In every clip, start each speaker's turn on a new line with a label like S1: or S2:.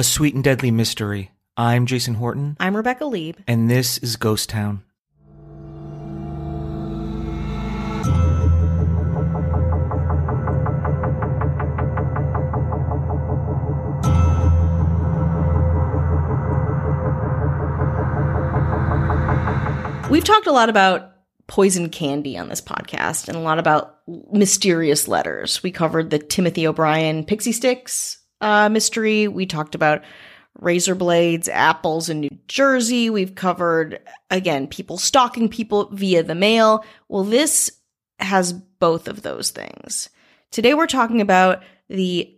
S1: A Sweet and Deadly Mystery. I'm Jason Horton.
S2: I'm Rebecca Lieb.
S1: And this is Ghost Town.
S2: We've talked a lot about poison candy on this podcast and a lot about mysterious letters. We covered the Timothy O'Bryan Pixy Stix uh, mystery. We talked about razor blades, apples in New Jersey. We've covered, again, people stalking people via the mail. Well, this has both of those things. Today we're talking about the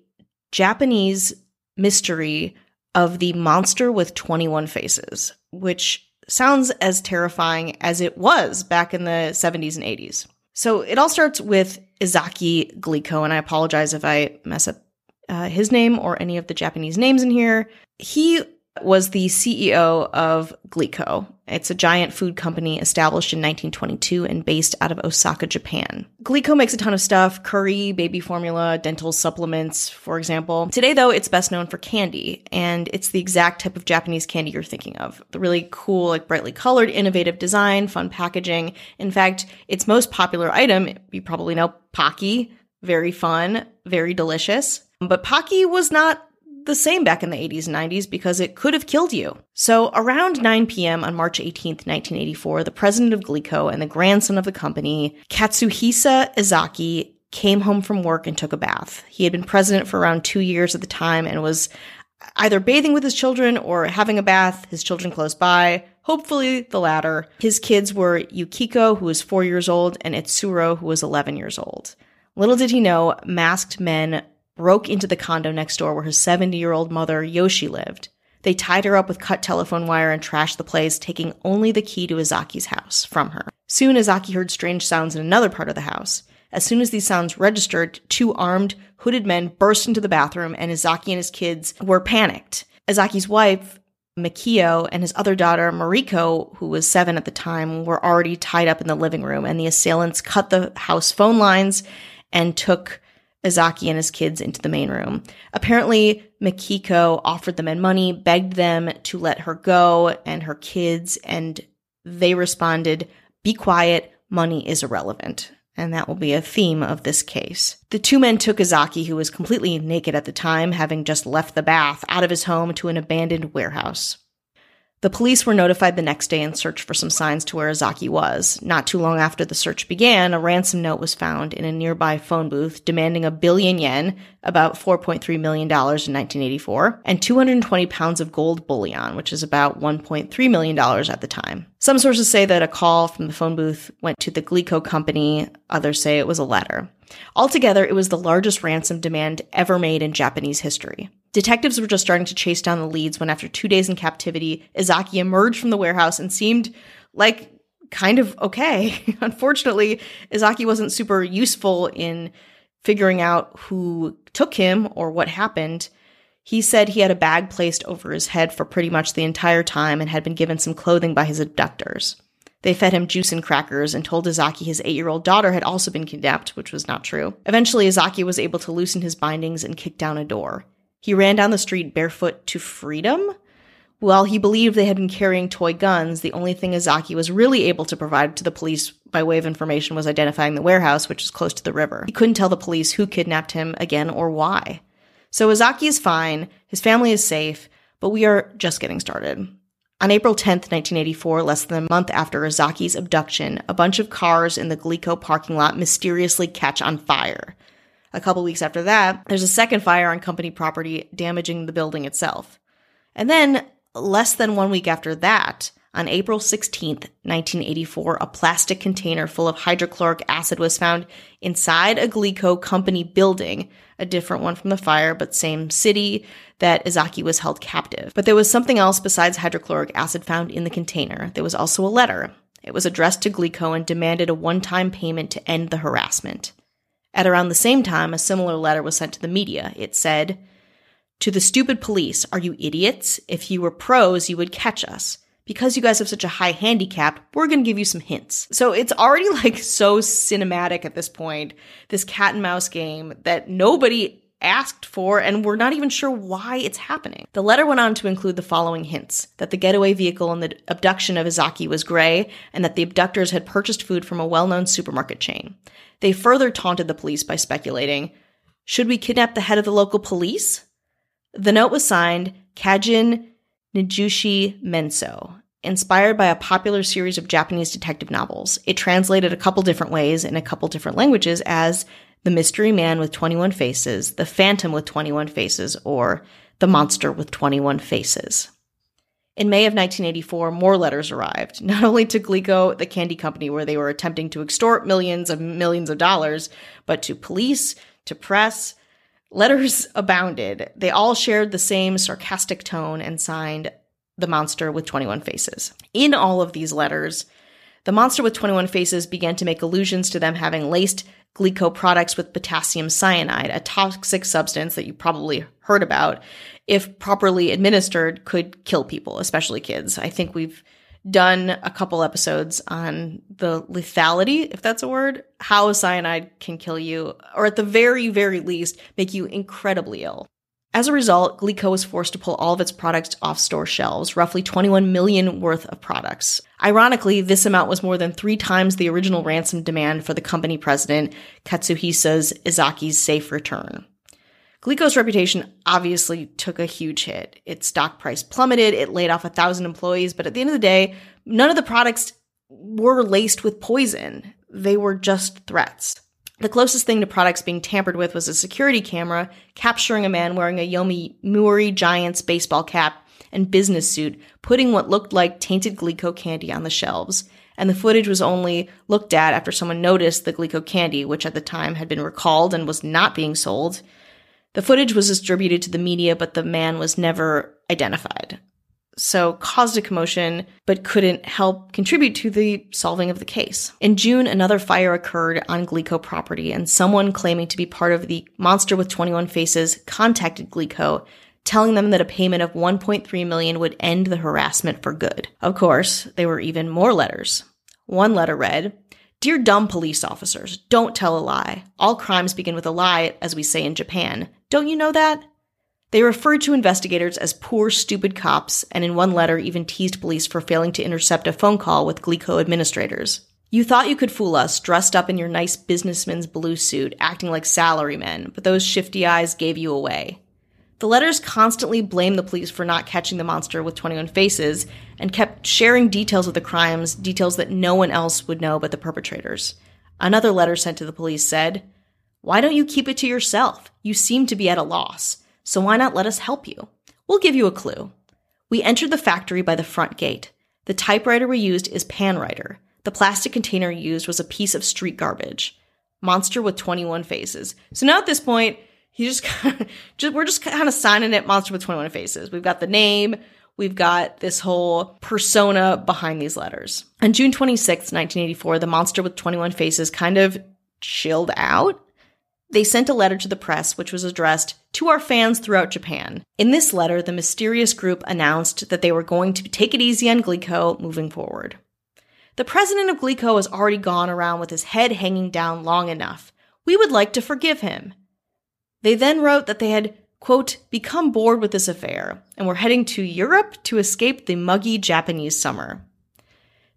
S2: Japanese mystery of the monster with 21 faces, which sounds as terrifying as it was back in the 70s and 80s. So it all starts with Izaki Glico, and I apologize if I mess up uh, his name or any of the Japanese names in here. He was the CEO of Glico. It's a giant food company established in 1922 and based out of Osaka, Japan. Glico makes a ton of stuff curry, baby formula, dental supplements, for example. Today, though, it's best known for candy, and it's the exact type of Japanese candy you're thinking of. The really cool, like brightly colored, innovative design, fun packaging. In fact, its most popular item, you probably know, Pocky. Very fun, very delicious. But Pocky was not the same back in the 80s and 90s because it could have killed you. So, around 9 p.m. on March 18th, 1984, the president of Glico and the grandson of the company, Katsuhisa Izaki, came home from work and took a bath. He had been president for around two years at the time and was either bathing with his children or having a bath, his children close by, hopefully the latter. His kids were Yukiko, who was four years old, and Itsuro, who was 11 years old. Little did he know, masked men broke into the condo next door where her 70 year old mother, Yoshi, lived. They tied her up with cut telephone wire and trashed the place, taking only the key to Izaki's house from her. Soon, Izaki heard strange sounds in another part of the house. As soon as these sounds registered, two armed, hooded men burst into the bathroom, and Izaki and his kids were panicked. Izaki's wife, Mikio, and his other daughter, Mariko, who was seven at the time, were already tied up in the living room, and the assailants cut the house phone lines and took Ezaki and his kids into the main room. Apparently, Mikiko offered the men money, begged them to let her go and her kids, and they responded, Be quiet, money is irrelevant. And that will be a theme of this case. The two men took Izaki, who was completely naked at the time, having just left the bath, out of his home to an abandoned warehouse. The police were notified the next day and searched for some signs to where Azaki was. Not too long after the search began, a ransom note was found in a nearby phone booth demanding a billion yen, about $4.3 million in 1984, and 220 pounds of gold bullion, which is about $1.3 million at the time. Some sources say that a call from the phone booth went to the Glico company, others say it was a letter. Altogether, it was the largest ransom demand ever made in Japanese history. Detectives were just starting to chase down the leads when, after two days in captivity, Izaki emerged from the warehouse and seemed like kind of okay. Unfortunately, Izaki wasn't super useful in figuring out who took him or what happened. He said he had a bag placed over his head for pretty much the entire time and had been given some clothing by his abductors. They fed him juice and crackers and told Ezaki his eight year old daughter had also been kidnapped, which was not true. Eventually, Ezaki was able to loosen his bindings and kick down a door. He ran down the street barefoot to freedom. While he believed they had been carrying toy guns, the only thing Ezaki was really able to provide to the police by way of information was identifying the warehouse, which is close to the river. He couldn't tell the police who kidnapped him again or why. So Izaki is fine, his family is safe, but we are just getting started. On April 10th, 1984, less than a month after Izaki's abduction, a bunch of cars in the Glico parking lot mysteriously catch on fire. A couple weeks after that, there's a second fire on company property, damaging the building itself. And then, less than one week after that, on April 16, 1984, a plastic container full of hydrochloric acid was found inside a Glico company building, a different one from the fire, but same city that Izaki was held captive. But there was something else besides hydrochloric acid found in the container. There was also a letter. It was addressed to Glico and demanded a one time payment to end the harassment. At around the same time, a similar letter was sent to the media. It said, To the stupid police, are you idiots? If you were pros, you would catch us because you guys have such a high handicap, we're going to give you some hints. So it's already like so cinematic at this point, this cat and mouse game that nobody asked for, and we're not even sure why it's happening. The letter went on to include the following hints that the getaway vehicle in the abduction of Izaki was gray, and that the abductors had purchased food from a well known supermarket chain. They further taunted the police by speculating should we kidnap the head of the local police? The note was signed Kajin Nijushi Menso, inspired by a popular series of Japanese detective novels. It translated a couple different ways in a couple different languages as The Mystery Man with 21 Faces, The Phantom with 21 Faces, or The Monster with 21 Faces. In May of 1984, more letters arrived, not only to Glico, the candy company where they were attempting to extort millions of millions of dollars, but to police, to press, Letters abounded. They all shared the same sarcastic tone and signed the monster with 21 faces. In all of these letters, the monster with 21 faces began to make allusions to them having laced Glico products with potassium cyanide, a toxic substance that you probably heard about, if properly administered, could kill people, especially kids. I think we've done a couple episodes on the lethality, if that's a word, how cyanide can kill you, or at the very, very least, make you incredibly ill. As a result, Glico was forced to pull all of its products off store shelves, roughly 21 million worth of products. Ironically, this amount was more than three times the original ransom demand for the company president, Katsuhisa's Izaki's safe return. Glico's reputation obviously took a huge hit. Its stock price plummeted, it laid off a thousand employees, but at the end of the day, none of the products were laced with poison. They were just threats. The closest thing to products being tampered with was a security camera capturing a man wearing a Yomiuri Giants baseball cap and business suit, putting what looked like tainted Glico candy on the shelves. And the footage was only looked at after someone noticed the Glico candy, which at the time had been recalled and was not being sold, the footage was distributed to the media, but the man was never identified. So caused a commotion, but couldn't help contribute to the solving of the case. In June, another fire occurred on Glico property, and someone claiming to be part of the Monster with 21 Faces contacted Glico, telling them that a payment of 1.3 million would end the harassment for good. Of course, there were even more letters. One letter read, Dear dumb police officers, don't tell a lie. All crimes begin with a lie, as we say in Japan. Don't you know that? They referred to investigators as poor, stupid cops, and in one letter even teased police for failing to intercept a phone call with Glico administrators. You thought you could fool us, dressed up in your nice businessman's blue suit, acting like salarymen, but those shifty eyes gave you away. The letters constantly blamed the police for not catching the monster with 21 faces and kept sharing details of the crimes, details that no one else would know but the perpetrators. Another letter sent to the police said, Why don't you keep it to yourself? You seem to be at a loss, so why not let us help you? We'll give you a clue. We entered the factory by the front gate. The typewriter we used is Panwriter. The plastic container used was a piece of street garbage. Monster with 21 faces. So now at this point, he just, just we're just kind of signing it monster with 21 faces. We've got the name, we've got this whole persona behind these letters. On June 26, 1984, the monster with 21 faces kind of chilled out. They sent a letter to the press, which was addressed to our fans throughout Japan. In this letter, the mysterious group announced that they were going to take it easy on Glico moving forward. The president of Glico has already gone around with his head hanging down long enough. We would like to forgive him. They then wrote that they had, quote, become bored with this affair and were heading to Europe to escape the muggy Japanese summer.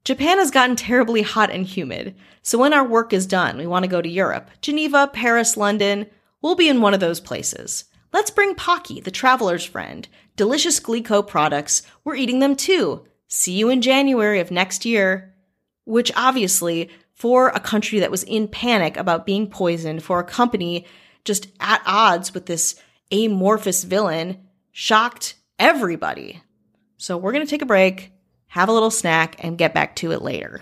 S2: Japan has gotten terribly hot and humid, so when our work is done, we want to go to Europe. Geneva, Paris, London, we'll be in one of those places. Let's bring Pocky, the traveler's friend. Delicious Glico products. We're eating them too. See you in January of next year. Which obviously, for a country that was in panic about being poisoned, for a company just at odds with this amorphous villain, shocked everybody. So we're going to take a break, have a little snack, and get back to it later.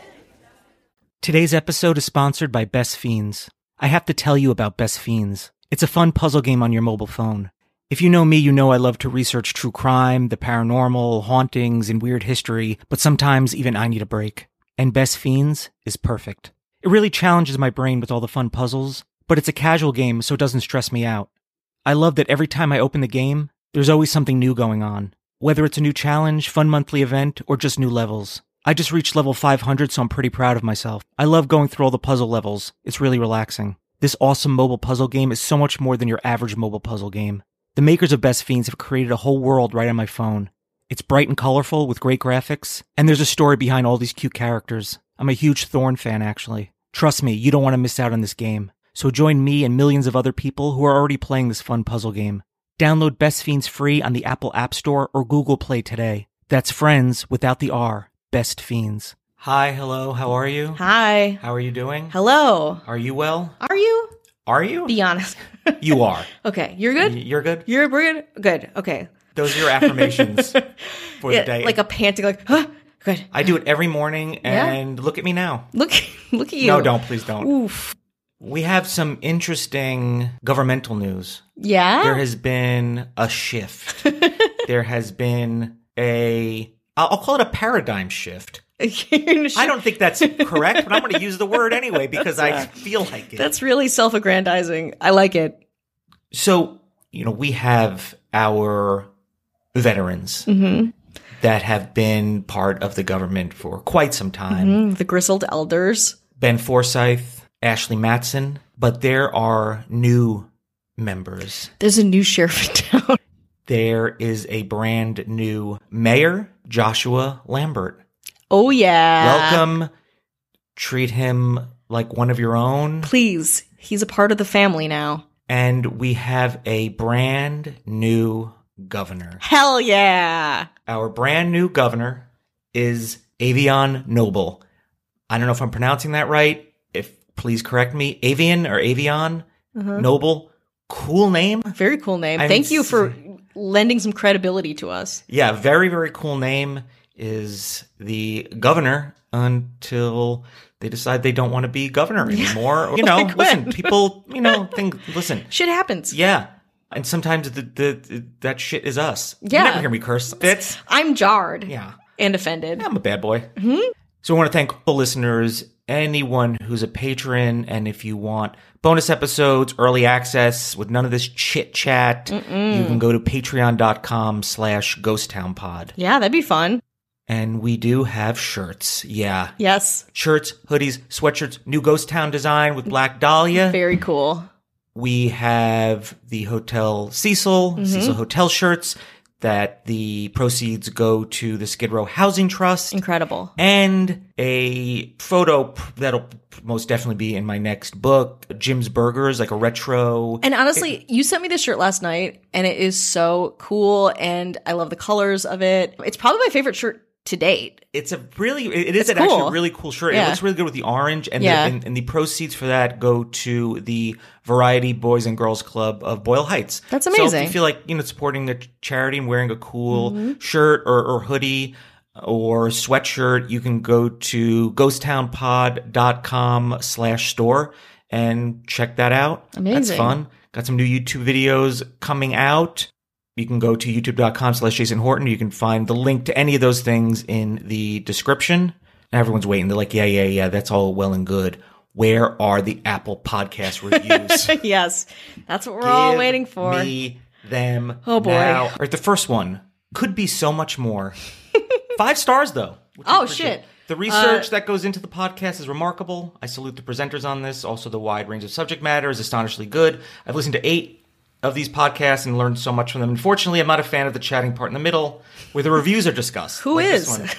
S1: Today's episode is sponsored by Best Fiends. I have to tell you about Best Fiends. It's a fun puzzle game on your mobile phone. If you know me, you know I love to research true crime, the paranormal, hauntings, and weird history, but sometimes even I need a break. And Best Fiends is perfect. It really challenges my brain with all the fun puzzles, but it's a casual game so it doesn't stress me out. I love that every time I open the game, there's always something new going on. Whether it's a new challenge, fun monthly event, or just new levels. I just reached level 500, so I'm pretty proud of myself. I love going through all the puzzle levels. It's really relaxing. This awesome mobile puzzle game is so much more than your average mobile puzzle game. The makers of Best Fiends have created a whole world right on my phone. It's bright and colorful with great graphics, and there's a story behind all these cute characters. I'm a huge Thorn fan, actually. Trust me, you don't want to miss out on this game. So join me and millions of other people who are already playing this fun puzzle game. Download Best Fiends free on the Apple App Store or Google Play today. That's friends without the R. Best Fiends. Hi, hello, how are you?
S2: Hi.
S1: How are you doing?
S2: Hello.
S1: Are you well?
S2: Are you?
S1: Are you?
S2: Be honest.
S1: You are.
S2: okay, you're good?
S1: You're good?
S2: You're we're good? Good. Okay.
S1: Those are your affirmations for
S2: Yeah,
S1: the day.
S2: like a panting, like, huh? Good.
S1: I do it every morning
S2: Yeah.
S1: and look at me now.
S2: Look, look at you.
S1: No, don't, please don't.
S2: Oof.
S1: We have some interesting governmental news.
S2: Yeah.
S1: There has been a shift. there has been a, I'll call it a paradigm shift. I don't think that's correct, but I'm going to use the word anyway because I feel like it.
S2: That's really self-aggrandizing. I like it.
S1: So, you know, we have our veterans
S2: Mm-hmm.
S1: that have been part of the government for quite some time.
S2: Mm, the grizzled elders.
S1: Ben Forsyth, Ashley Matson, but there are new members.
S2: There's a new sheriff in town.
S1: There is a brand new mayor, Joshua Lambert.
S2: Oh yeah.
S1: Welcome. Treat him like one of your own.
S2: Please. He's a part of the family now.
S1: And we have a brand new governor.
S2: Hell yeah.
S1: Our brand new governor is Avion Noble. I don't know if I'm pronouncing that right. If please correct me. Avian or Avion mm-hmm. Noble. Cool name.
S2: Very cool name.
S1: I'm
S2: Thank you for lending some credibility to us.
S1: Yeah, very, very cool name is the governor until they decide they don't want to be governor anymore. You know,
S2: Like
S1: listen,
S2: when?
S1: people, you know, think, listen,
S2: Shit happens.
S1: yeah. And sometimes the, the, that shit is us.
S2: Yeah.
S1: You never hear me curse. It's,
S2: I'm jarred.
S1: yeah.
S2: And offended.
S1: I'm a bad boy. Mm-hmm. So I want to thank all listeners, anyone who's a patron, and if you want bonus episodes, early access with none of this chit chat, you can go to patreon.com slash ghosttownpod.
S2: Yeah, that'd be fun.
S1: And we do have shirts. Yeah.
S2: Yes.
S1: Shirts, hoodies, sweatshirts, new Ghost Town design with Black Dahlia.
S2: Very cool.
S1: We have the Hotel Cecil,
S2: Mm-hmm.
S1: Cecil Hotel shirts that the proceeds go to the Skid Row Housing Trust.
S2: Incredible.
S1: and a photo that'll most definitely be in my next book, Jim's Burgers, like a retro.
S2: And honestly, you sent me this shirt last night and it is so cool and I love the colors of it. It's probably my favorite shirt to date.
S1: It's a really, it is
S2: It's
S1: actually
S2: cool.
S1: a really cool shirt. It looks really good with the orange, and,
S2: Yeah.
S1: the, and, and the proceeds for that go to the Variety Boys and Girls Club of Boyle Heights.
S2: That's
S1: So if
S2: amazing.
S1: you feel like you know supporting a charity and wearing a cool
S2: Mm-hmm.
S1: shirt or, or hoodie or sweatshirt, you can go to ghosttownpod.com slash store and check that out. That's
S2: Amazing.
S1: fun. Got some new YouTube videos coming out. You can go to youtube.com slash Jason Horton. You can find the link to any of those things in the description. And everyone's waiting. They're like, yeah, yeah, yeah, that's all well and good. Where are the Apple Podcast reviews?
S2: yes, that's what we're all waiting for.
S1: Me them.
S2: Oh, boy.
S1: now. All right, the first one could be so much more. Five stars though.
S2: Oh, shit. Uh,
S1: The research that goes into the podcast is remarkable. I salute the presenters on this. Also, the wide range of subject matter is astonishingly good. I've listened to eight of these podcasts and learned so much from them. Unfortunately, I'm not a fan of the chatting part in the middle where the reviews are discussed.
S2: Who
S1: like
S2: is?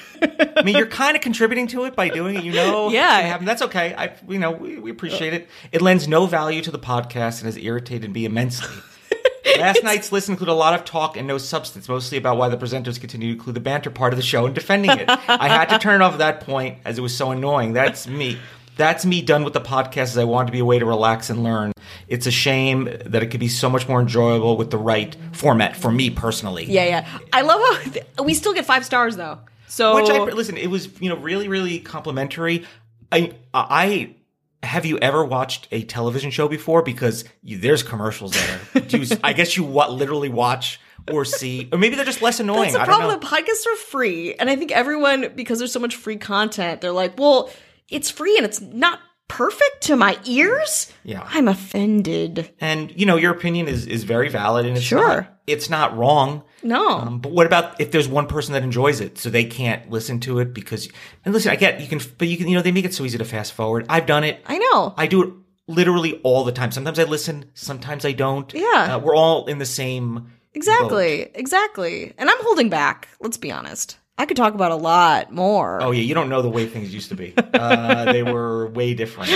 S1: I mean, you're kind of contributing to it by doing it. You know,
S2: Yeah.
S1: that's okay. I, you know, we, we appreciate it. It lends no value to the podcast and has irritated me immensely. Last night's list included a lot of talk and no substance, mostly about why the presenters continue to include the banter part of the show and defending it. I had to turn it off at that point as it was so annoying. That's me. That's me done with the podcast as I want to be a way to relax and learn. It's a shame that it could be so much more enjoyable with the right format for me personally.
S2: Yeah, yeah. I love how th- we still get five stars though. So
S1: Which I listen, it was you know really really complimentary. I I have you ever watched a television show before? Because you, there's commercials there. Do you, I guess you what literally watch or see, or maybe they're just less annoying.
S2: That's the
S1: I don't
S2: problem. The podcasts are free, and I think everyone, because there's so much free content, they're like, "Well, it's free and it's not perfect to my ears."
S1: Yeah.
S2: I'm offended.
S1: And you know your opinion is is very valid, and it's
S2: Sure.
S1: not, it's not wrong.
S2: No,
S1: Um, but what about if there's one person that enjoys it, so they can't listen to it because? And listen, I get you can, but you can, you know, they make it so easy to fast forward. I've done it.
S2: I know.
S1: I do it literally all the time. Sometimes I listen, sometimes I don't.
S2: Yeah.
S1: uh, we're all in the same.
S2: exactly, exactly. And I'm holding back. Let's be honest. I could talk about a lot more.
S1: Oh yeah, you don't know the way things used to be. Uh, they were way different.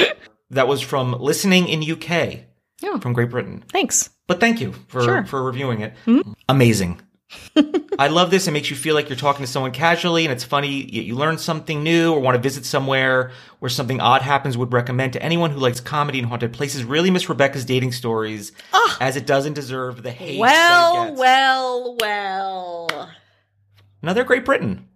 S1: That was from listening in UK,
S2: Yeah.
S1: from Great Britain.
S2: Thanks.
S1: But thank you for
S2: Sure.
S1: for reviewing it. Amazing. I love this. It makes you feel like you're talking to someone casually, and it's funny. You, you learn something new, or want to visit somewhere where something odd happens. Would recommend to anyone who likes comedy and haunted places. Really miss Rebecca's dating stories, as it doesn't deserve the hate.
S2: Well, well, well.
S1: Another Great Britain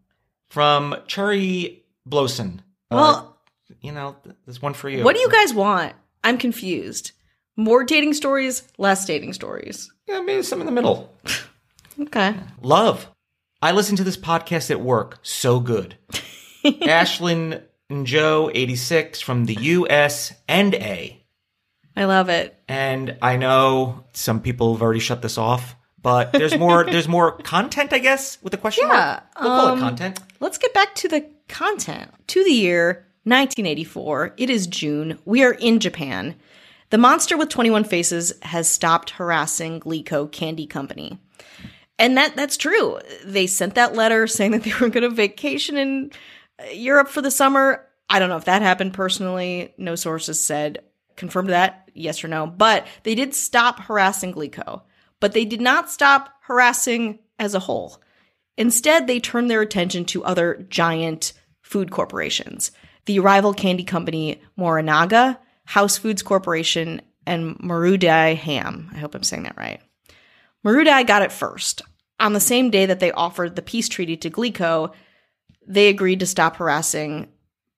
S1: from Cherry Blowson. Uh,
S2: Well,
S1: you know, there's one for you.
S2: what do you guys want? I'm confused. More dating stories, less dating stories.
S1: Yeah, maybe some in the middle.
S2: Okay.
S1: Love. I listen to this podcast at work. So good. Ashlyn and Joe, 86, from the US and A.
S2: I love it.
S1: And I know some people have already shut this off, but there's more there's more content, I guess, with the question
S2: Yeah,
S1: mark. We'll call
S2: um,
S1: it content.
S2: Let's get back to the content. To the year 1984. It is June. We are in Japan. The monster with 21 faces has stopped harassing Glico Candy Company. And that that's true. They sent that letter saying that they were going to vacation in uh, Europe for the summer. I don't know if that happened personally. No sources said confirmed that, yes or no. But they did stop harassing Glico. But they did not stop harassing as a whole. Instead, they turned their attention to other giant food corporations the rival candy company Morinaga, House Foods Corporation, and Marudai Ham. I hope I'm saying that right. Marudai got it first. On the same day that they offered the peace treaty to Glico, they agreed to stop harassing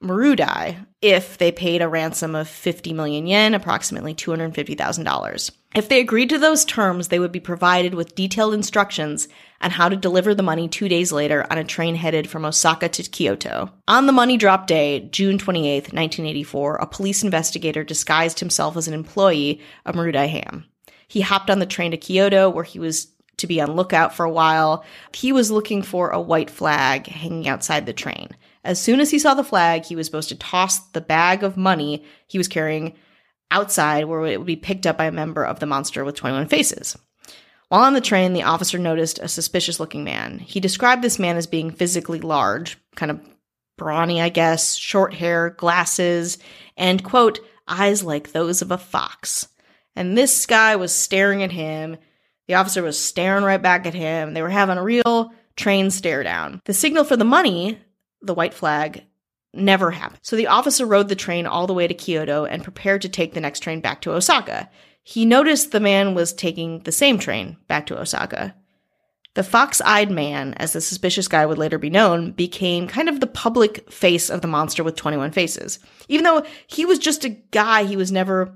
S2: Marudai if they paid a ransom of 50 million yen, approximately $250,000. If they agreed to those terms, they would be provided with detailed instructions on how to deliver the money two days later on a train headed from Osaka to Kyoto. On the money drop day, June 28, 1984, a police investigator disguised himself as an employee of Marudai Ham. He hopped on the train to Kyoto, where he was to be on lookout for a while. He was looking for a white flag hanging outside the train. As soon as he saw the flag, he was supposed to toss the bag of money he was carrying outside where it would be picked up by a member of the monster with 21 faces. While on the train, the officer noticed a suspicious looking man. He described this man as being physically large, kind of brawny, I guess, short hair, glasses, and quote, eyes like those of a fox. And this guy was staring at him. The officer was staring right back at him. They were having a real train stare down. The signal for the money, the white flag, never happened. So the officer rode the train all the way to Kyoto and prepared to take the next train back to Osaka. He noticed the man was taking the same train back to Osaka. The fox eyed man, as the suspicious guy would later be known, became kind of the public face of the monster with 21 faces. Even though he was just a guy, he was never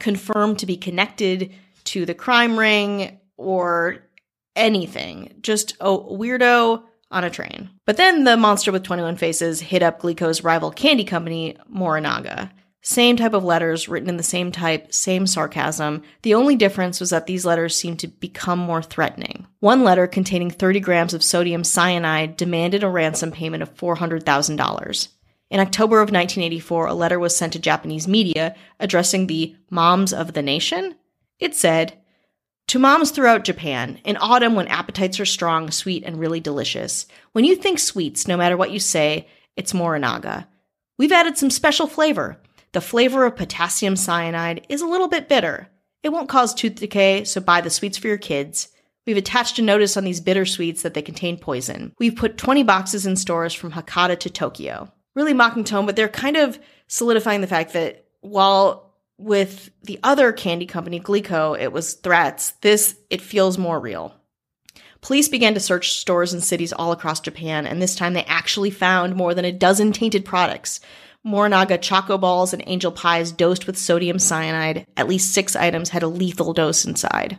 S2: confirmed to be connected to the crime ring or anything. Just a weirdo on a train. But then the monster with 21 faces hit up Glico's rival candy company, Morinaga. Same type of letters, written in the same type, same sarcasm. The only difference was that these letters seemed to become more threatening. One letter containing 30 grams of sodium cyanide demanded a ransom payment of $400,000. In October of 1984, a letter was sent to Japanese media addressing the moms of the nation. It said, to moms throughout Japan, in autumn when appetites are strong, sweet, and really delicious, when you think sweets, no matter what you say, it's Morinaga. We've added some special flavor. The flavor of potassium cyanide is a little bit bitter. It won't cause tooth decay, so buy the sweets for your kids. We've attached a notice on these bitter sweets that they contain poison. We've put 20 boxes in stores from Hakata to Tokyo. Really mocking tone, but they're kind of solidifying the fact that while with the other candy company, Glico, it was threats. This, it feels more real. Police began to search stores in cities all across Japan, and this time they actually found more than a dozen tainted products. Morinaga choco balls and angel pies dosed with sodium cyanide. At least six items had a lethal dose inside.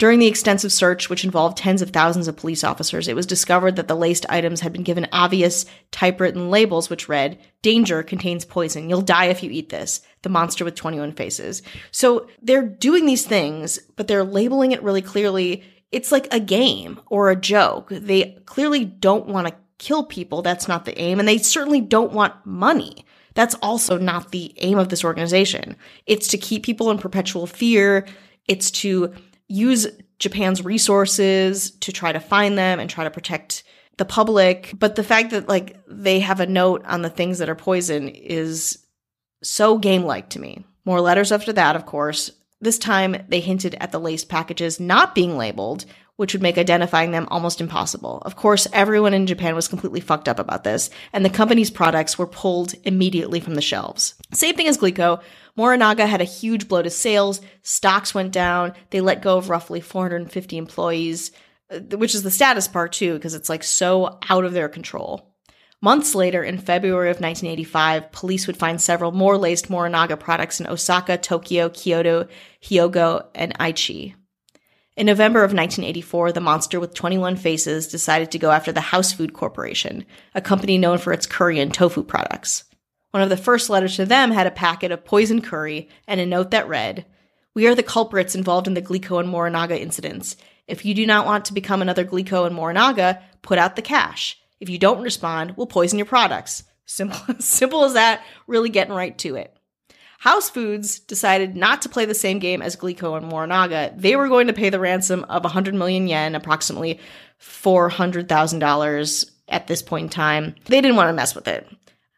S2: During the extensive search, which involved tens of thousands of police officers, it was discovered that the laced items had been given obvious typewritten labels which read, Danger contains poison. You'll die if you eat this. The monster with 21 faces. So they're doing these things, but they're labeling it really clearly. It's like a game or a joke. They clearly don't want to kill people. That's not the aim. And they certainly don't want money. That's also not the aim of this organization. It's to keep people in perpetual fear. It's to use Japan's resources to try to find them and try to protect the public. But the fact that like they have a note on the things that are poison is so game like to me. More letters after that, of course. This time they hinted at the laced packages not being labeled, which would make identifying them almost impossible. Of course, everyone in Japan was completely fucked up about this, and the company's products were pulled immediately from the shelves. Same thing as Glico, Morinaga had a huge blow to sales, stocks went down, they let go of roughly 450 employees, uh, which is the status part too, because it's like so out of their control. Months later, in February of 1985, police would find several more laced Morinaga products in Osaka, Tokyo, Kyoto, Hyogo, and Aichi. In November of 1984, the monster with 21 faces decided to go after the House Food Corporation, a company known for its curry and tofu products. One of the first letters to them had a packet of poison curry and a note that read, We are the culprits involved in the Glico and Morinaga incidents. If you do not want to become another Glico and Morinaga, put out the cash. If you don't respond, we'll poison your products. Simple, simple as that, really getting right to it. House Foods decided not to play the same game as Glico and Morinaga. They were going to pay the ransom of 100 million yen, approximately $400,000 at this point in time. They didn't want to mess with it.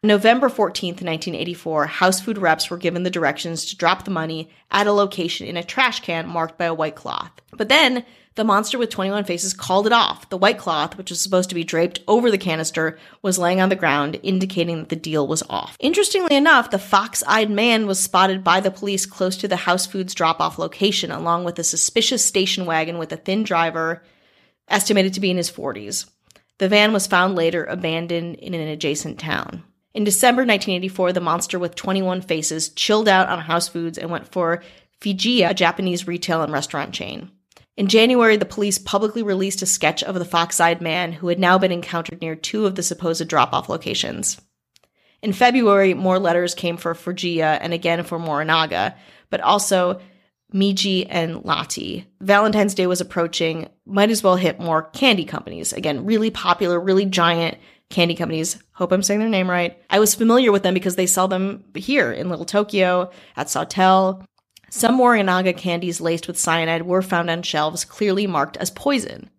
S2: November 14th, 1984, House Food reps were given the directions to drop the money at a location in a trash can marked by a white cloth. But then, the monster with 21 faces called it off. The white cloth, which was supposed to be draped over the canister, was laying on the ground, indicating that the deal was off. Interestingly enough, the fox eyed man was spotted by the police close to the House Foods drop off location, along with a suspicious station wagon with a thin driver, estimated to be in his 40s. The van was found later abandoned in an adjacent town. In December 1984, the monster with 21 faces chilled out on House Foods and went for Fujiya, a Japanese retail and restaurant chain. In January, the police publicly released a sketch of the fox eyed man who had now been encountered near two of the supposed drop off locations. In February, more letters came for Fujiya and again for Morinaga, but also Meiji and Lotte. Valentine's Day was approaching, might as well hit more candy companies. Again, really popular, really giant candy companies. Hope I'm saying their name right. I was familiar with them because they sell them here in Little Tokyo, at Sawtelle. Some Morinaga candies laced with cyanide were found on shelves clearly marked as poison.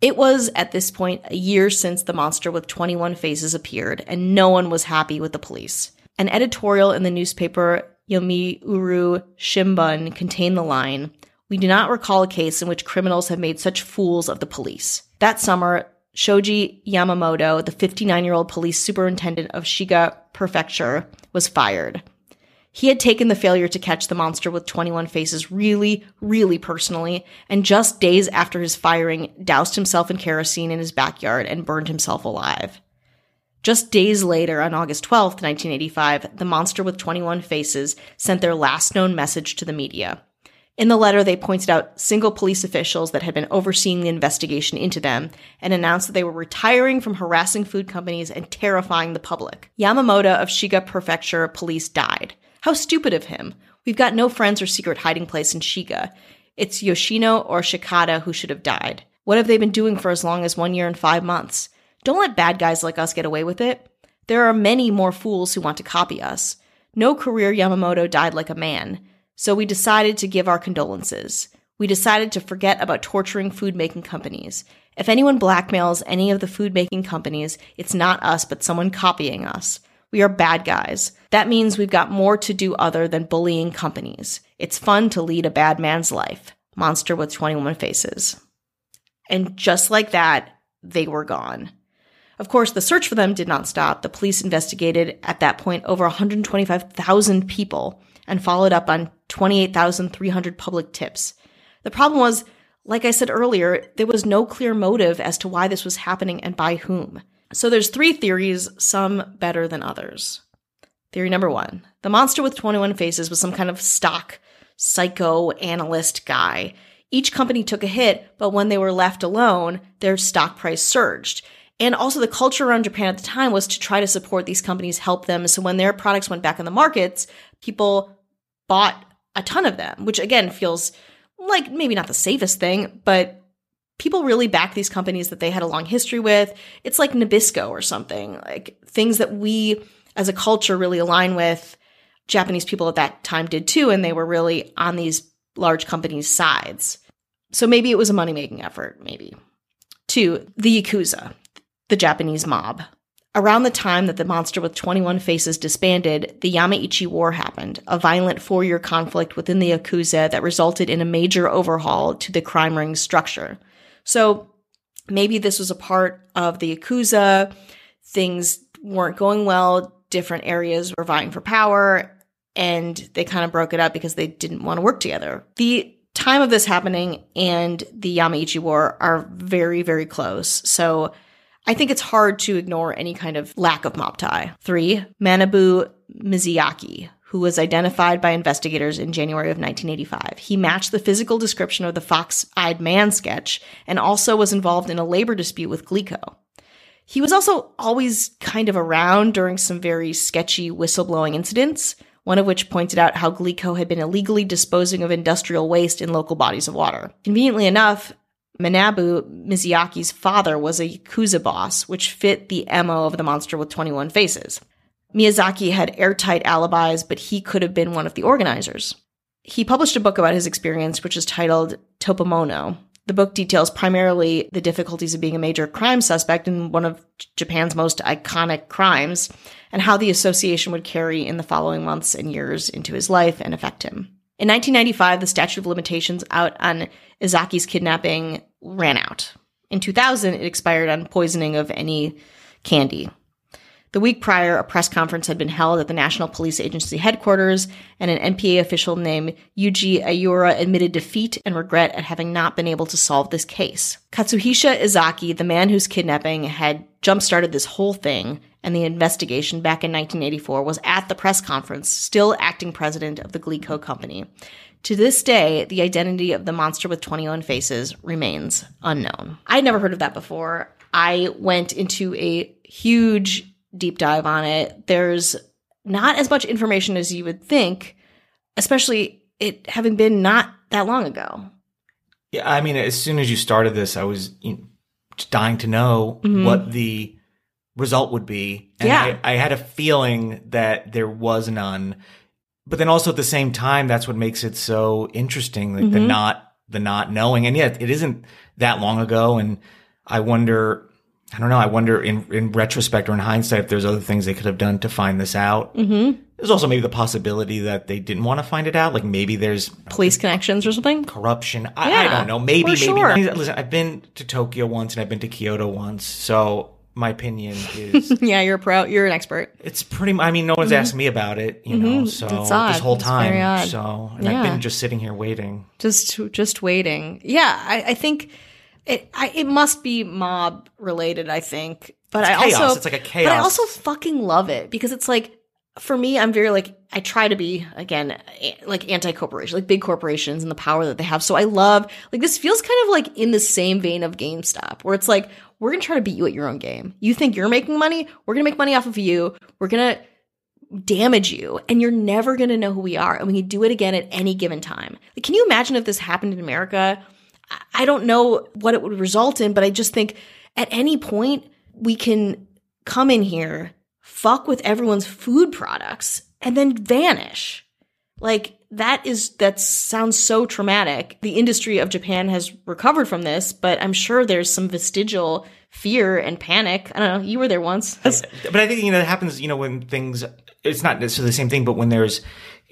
S2: It was at this point a year since the monster with 21 faces appeared, and no one was happy with the police. An editorial in the newspaper Yomiuri Shimbun contained the line We do not recall a case in which criminals have made such fools of the police. That summer, Shoji Yamamoto, the 59 year old police superintendent of Shiga Prefecture, was fired. He had taken the failure to catch the monster with 21 faces really, really personally, and just days after his firing, doused himself in kerosene in his backyard and burned himself alive. Just days later, on August 12, 1985, the monster with 21 faces sent their last known message to the media. In the letter, they pointed out single police officials that had been overseeing the investigation into them and announced that they were retiring from harassing food companies and terrifying the public. Yamamoto of Shiga Prefecture Police died. How stupid of him. We've got no friends or secret hiding place in Shiga. It's Yoshino or Shikata who should have died. What have they been doing for as long as one year and five months? Don't let bad guys like us get away with it. There are many more fools who want to copy us. No career Yamamoto died like a man. So we decided to give our condolences. We decided to forget about torturing food making companies. If anyone blackmails any of the food making companies, it's not us, but someone copying us. We are bad guys. That means we've got more to do other than bullying companies. It's fun to lead a bad man's life. Monster with 21 faces. And just like that, they were gone. Of course, the search for them did not stop. The police investigated at that point over 125,000 people and followed up on 28,300 public tips. The problem was, like I said earlier, there was no clear motive as to why this was happening and by whom. So there's three theories, some better than others. Theory number one the monster with 21 faces was some kind of stock psycho analyst guy. Each company took a hit, but when they were left alone, their stock price surged. And also, the culture around Japan at the time was to try to support these companies, help them. So when their products went back in the markets, people bought a ton of them, which again feels like maybe not the safest thing, but people really back these companies that they had a long history with. It's like Nabisco or something, like things that we as a culture really align with. Japanese people at that time did too, and they were really on these large companies' sides. So maybe it was a money making effort, maybe. Two, the Yakuza, the Japanese mob. Around the time that the monster with 21 faces disbanded, the Yamaichi War happened, a violent four year conflict within the Yakuza that resulted in a major overhaul to the crime ring structure. So maybe this was a part of the Yakuza. Things weren't going well. Different areas were vying for power and they kind of broke it up because they didn't want to work together. The time of this happening and the Yamaichi War are very, very close. So I think it's hard to ignore any kind of lack of mob tie. Three, Manabu Mizuyaki, who was identified by investigators in January of 1985. He matched the physical description of the fox eyed man sketch and also was involved in a labor dispute with Glico. He was also always kind of around during some very sketchy whistleblowing incidents, one of which pointed out how Glico had been illegally disposing of industrial waste in local bodies of water. Conveniently enough, Manabu Mizuyaki's father was a Yakuza boss, which fit the MO of the monster with 21 faces. Miyazaki had airtight alibis, but he could have been one of the organizers. He published a book about his experience, which is titled Toppamono. The book details primarily the difficulties of being a major crime suspect in one of Japan's most iconic crimes, and how the association would carry in the following months and years into his life and affect him. In 1995, the statute of limitations out on Izaki's kidnapping ran out. In 2000, it expired on poisoning of any candy. The week prior, a press conference had been held at the National Police Agency headquarters, and an NPA official named Yuji Ayura admitted defeat and regret at having not been able to solve this case. Katsuhisa Izaki, the man whose kidnapping had jump started this whole thing and the investigation back in 1984, was at the press conference, still acting president of the Glico company. To this day, the identity of the monster with 21 faces remains unknown. I'd never heard of that before. I went into a huge deep dive on it. There's not as much information as you would think, especially it having been not that long ago.
S1: Yeah, I mean, as soon as you started this, I was you know, dying to know
S2: Mhm.
S1: what the result would be. And
S2: Yeah.
S1: I, I had a feeling that there was none. But then also at the same time, that's what makes it so interesting, like the
S2: Mhm.
S1: not the not knowing. And yet it isn't that long ago. And I wonder, I don't know, I wonder in in retrospect or in hindsight if there's other things they could have done to find this out.
S2: Mm-hmm.
S1: There's also maybe the possibility that they didn't want to find it out. Like maybe there's
S2: Police connections or something?
S1: corruption. I, I don't know. Maybe,
S2: for
S1: maybe.
S2: sure.
S1: Listen, I've been to Tokyo once and I've been to Kyoto once, so my opinion is
S2: Yeah, you're a pro. You're an expert.
S1: it's pretty. I mean, no one's asked me about it, you know. So
S2: Mm-hmm. It's odd.
S1: this whole time, so and
S2: Yeah.
S1: I've been just sitting here waiting.
S2: Just, just waiting. Yeah, I, I think it. I, it must be mob related. I think, but
S1: It's
S2: I
S1: chaos.
S2: also,
S1: It's like a chaos.
S2: But I also fucking love it because it's like, for me, I'm very like I try to be again like anti-corporation, like big corporations and the power that they have. So I love like this feels kind of like in the same vein of GameStop, where it's like we're gonna try to beat you at your own game. You think you're making money? We're gonna make money off of you. We're gonna damage you and you're never going to know who we are and we can do it again at any given time like, can you imagine if this happened in america i don't know what it would result in but i just think at any point we can come in here fuck with everyone's food products and then vanish like that is that sounds so traumatic the industry of japan has recovered from this but i'm sure there's some vestigial fear and panic i don't know you were there once
S1: But I think you know it happens. You know when things. It's not necessarily the same thing, but when there's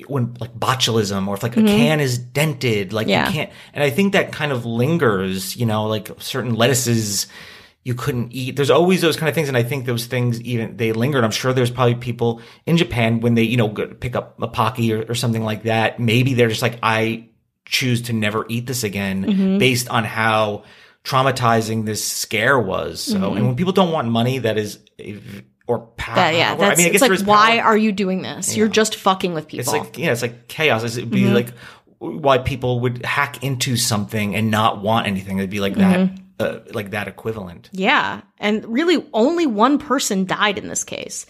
S1: when like botulism or if like a can is dented, like
S2: Mm-hmm. Yeah.
S1: you can't. And I think that kind of lingers. You know, like certain lettuces you couldn't eat. There's always those kind of things, and I think those things even they linger. And I'm sure there's probably people in Japan when they you know pick up a pocky or, or something like that. Maybe they're just like I choose to never eat this again
S2: Mm-hmm.
S1: based on how traumatizing this scare was. So,
S2: Mm-hmm.
S1: and when people don't want money, that is, or power.
S2: That, yeah, that's,
S1: I mean, I
S2: it's
S1: guess
S2: like, why are you doing this? You're just fucking with people.
S1: It's like, yeah, it's like chaos. It'd be
S2: Mm-hmm.
S1: like why people would hack into something and not want anything. It'd be like that,
S2: Mm-hmm.
S1: Uh, like that equivalent.
S2: yeah. And really, only one person died in this case.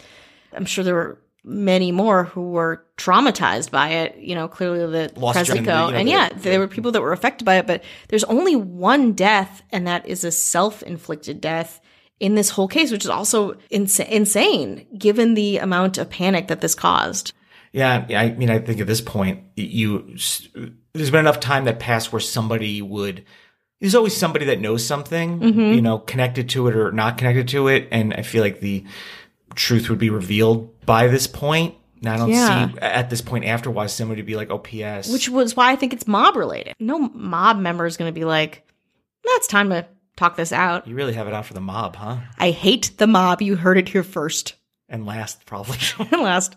S2: I'm sure there were many more who were traumatized by it. You know, clearly the
S1: Lost the, you know,
S2: and
S1: the-
S2: yeah,
S1: the-
S2: there were people that were affected by it, but there's only one death, and that is a self inflicted death in this whole case, which is also ins- insane given the amount of panic that this caused.
S1: Yeah, I mean, I think at this point, you there's been enough time that passed where somebody would. There's always somebody that knows something,
S2: Mm-hmm.
S1: you know, connected to it or not connected to it, and I feel like the truth would be revealed by this point. And I don't
S2: Yeah.
S1: see at this point after why somebody would be like, "Oh, P.S."
S2: which was why I think it's mob related. No mob member is going to be like, "That's time to talk this out."
S1: you really have it out for the mob, huh?
S2: I hate the mob. You heard it here first
S1: And last, probably.
S2: and last.